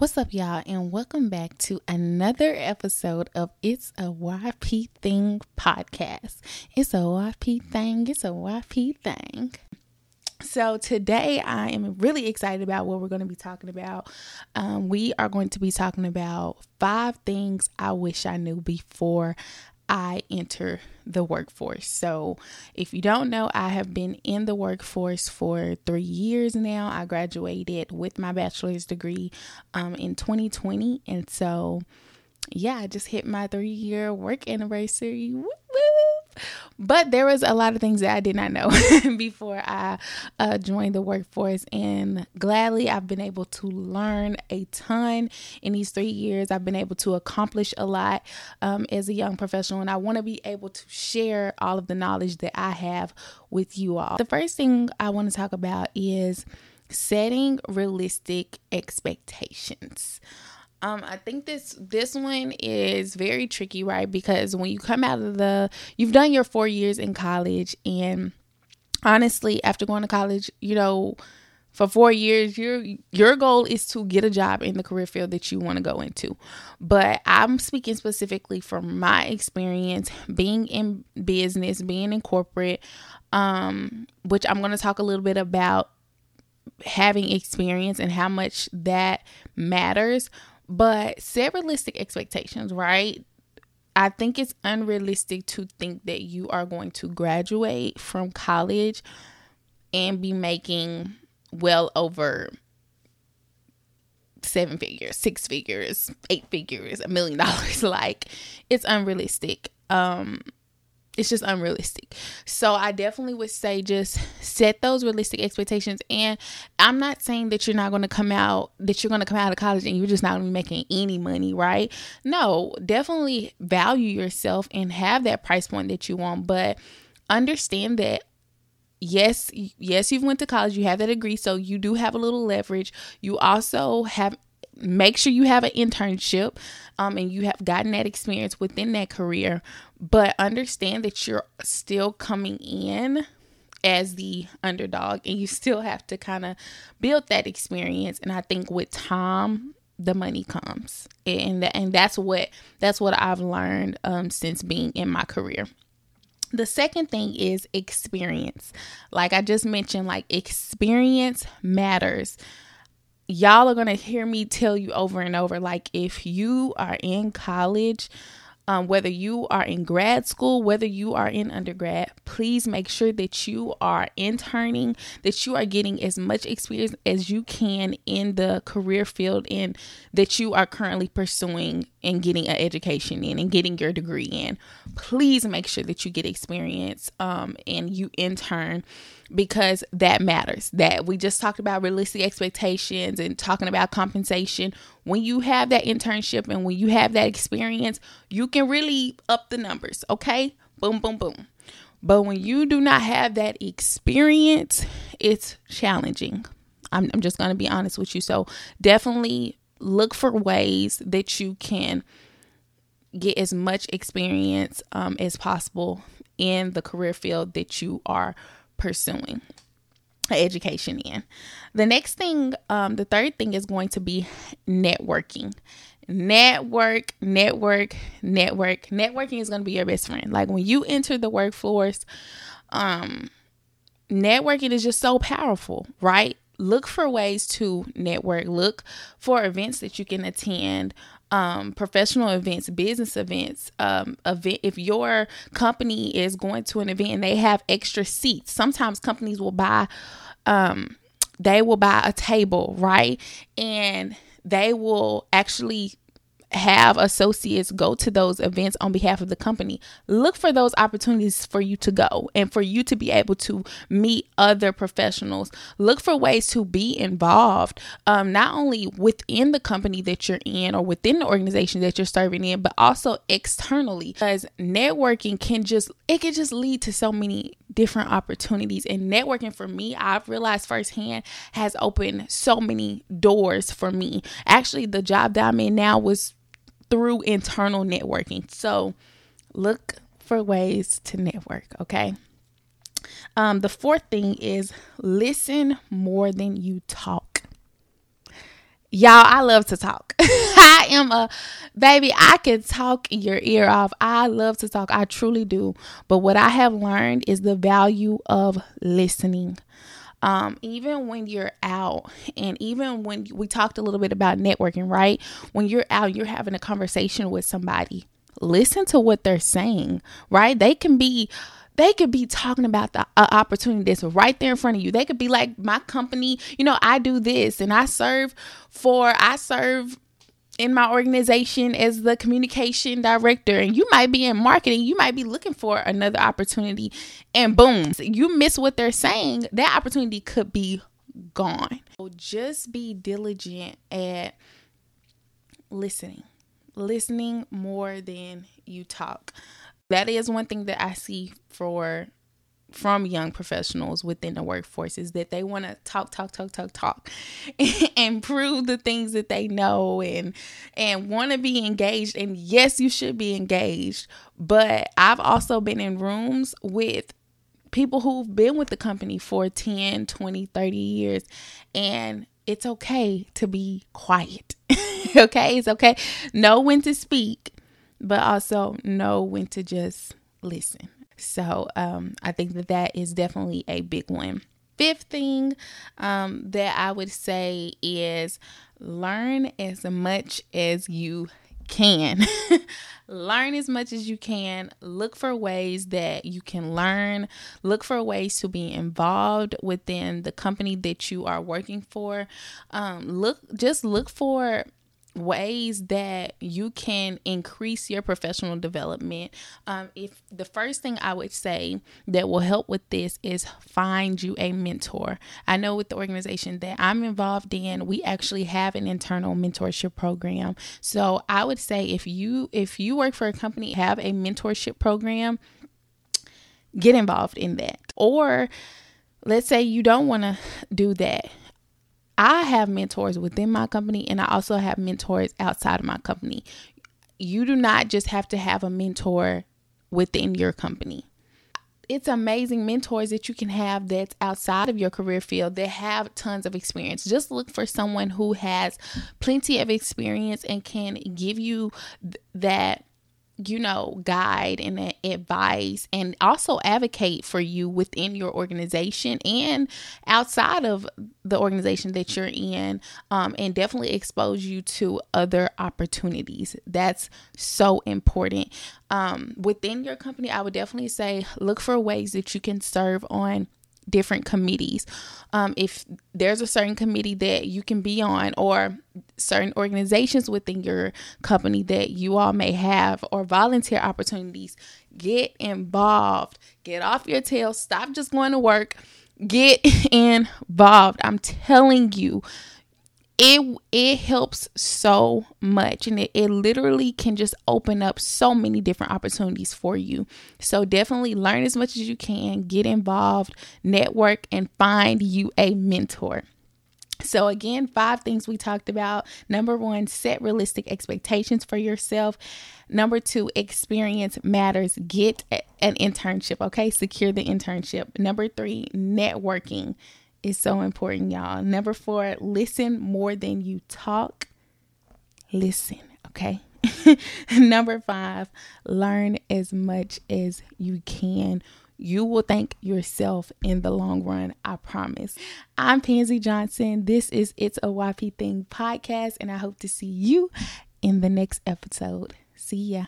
What's up, y'all, and welcome back to another episode of It's a YP Thing podcast. It's a YP thing, it's a YP thing. So, today I am really excited about what we're going to be talking about. Um, we are going to be talking about five things I wish I knew before I enter the workforce. So, if you don't know, I have been in the workforce for three years now. I graduated with my bachelor's degree um, in 2020. And so, yeah, I just hit my three year work anniversary. Woo! But there was a lot of things that I did not know before I uh, joined the workforce, and gladly I've been able to learn a ton in these three years. I've been able to accomplish a lot um, as a young professional, and I want to be able to share all of the knowledge that I have with you all. The first thing I want to talk about is setting realistic expectations. Um, I think this this one is very tricky, right? Because when you come out of the, you've done your four years in college, and honestly, after going to college, you know, for four years, your your goal is to get a job in the career field that you want to go into. But I'm speaking specifically from my experience being in business, being in corporate, um, which I'm going to talk a little bit about having experience and how much that matters but set realistic expectations, right? I think it's unrealistic to think that you are going to graduate from college and be making well over seven figures, six figures, eight figures, a million dollars. Like it's unrealistic. Um it's just unrealistic. So I definitely would say just set those realistic expectations. And I'm not saying that you're not going to come out, that you're going to come out of college and you're just not going to be making any money, right? No, definitely value yourself and have that price point that you want. But understand that yes yes you've went to college you have that degree so you do have a little leverage you also have make sure you have an internship um, and you have gotten that experience within that career, but understand that you're still coming in as the underdog and you still have to kind of build that experience. And I think with time, the money comes and that, and that's what that's what I've learned um, since being in my career. The second thing is experience. Like I just mentioned, like experience matters y'all are going to hear me tell you over and over like if you are in college um, whether you are in grad school, whether you are in undergrad, please make sure that you are interning, that you are getting as much experience as you can in the career field and that you are currently pursuing and getting an education in and getting your degree in. Please make sure that you get experience um, and you intern because that matters. That we just talked about realistic expectations and talking about compensation. When you have that internship and when you have that experience, you can really up the numbers, okay? Boom, boom, boom. But when you do not have that experience, it's challenging. I'm, I'm just going to be honest with you. So definitely look for ways that you can get as much experience um, as possible in the career field that you are pursuing education in. The next thing, um, the third thing is going to be networking. Network, network, network. Networking is going to be your best friend. Like when you enter the workforce, um, networking is just so powerful, right? Look for ways to network. Look for events that you can attend um, professional events, business events, um, event. If your company is going to an event and they have extra seats, sometimes companies will buy, um, they will buy a table, right? And they will actually have associates go to those events on behalf of the company. Look for those opportunities for you to go and for you to be able to meet other professionals. Look for ways to be involved, um, not only within the company that you're in or within the organization that you're serving in, but also externally. Because networking can just it can just lead to so many different opportunities. And networking for me, I've realized firsthand has opened so many doors for me. Actually, the job that I'm in now was through internal networking. So look for ways to network, okay? Um, the fourth thing is listen more than you talk. Y'all, I love to talk. I am a baby, I can talk your ear off. I love to talk. I truly do. But what I have learned is the value of listening. Um, even when you're out, and even when we talked a little bit about networking, right? When you're out, you're having a conversation with somebody. Listen to what they're saying, right? They can be they could be talking about the uh, opportunity that's right there in front of you. They could be like, my company, you know, I do this and I serve for, I serve in my organization as the communication director and you might be in marketing you might be looking for another opportunity and boom you miss what they're saying that opportunity could be gone. So just be diligent at listening listening more than you talk. That is one thing that I see for from young professionals within the workforce is that they want to talk talk talk talk talk and prove the things that they know and and want to be engaged. And yes you should be engaged but I've also been in rooms with people who've been with the company for 10 20 30 years and it's okay to be quiet. Okay? It's okay. Know when to speak but also know when to just listen. So um, I think that that is definitely a big one. Fifth thing um, that I would say is learn as much as you can. learn as much as you can. Look for ways that you can learn. Look for ways to be involved within the company that you are working for. Um, look, just look for ways that you can increase your professional development. Um, if the first thing i would say that will help with this is find you a mentor. I know with the organization that i'm involved in we actually have an internal mentorship program. So i would say if you if you work for a company have a mentorship program get involved in that. Or let's say you don't want to do that I have mentors within my company and I also have mentors outside of my company. You do not just have to have a mentor within your company. It's amazing mentors that you can have that's outside of your career field that have tons of experience. Just look for someone who has plenty of experience and can give you th- that you know, guide and advise and also advocate for you within your organization and outside of the organization that you're in, um, and definitely expose you to other opportunities. That's so important. Um, within your company, I would definitely say look for ways that you can serve on different committees. Um, if there's a certain committee that you can be on, or certain organizations within your company that you all may have, or volunteer opportunities, get involved. Get off your tail. Stop just going to work. Get involved. I'm telling you, it it helps so much and it, it literally can just open up so many different opportunities for you so definitely learn as much as you can get involved network and find you a mentor so, again, five things we talked about. Number one, set realistic expectations for yourself. Number two, experience matters. Get an internship, okay? Secure the internship. Number three, networking is so important, y'all. Number four, listen more than you talk. Listen, okay? Number five, learn as much as you can. You will thank yourself in the long run, I promise. I'm Pansy Johnson. This is It's a YP Thing podcast, and I hope to see you in the next episode. See ya.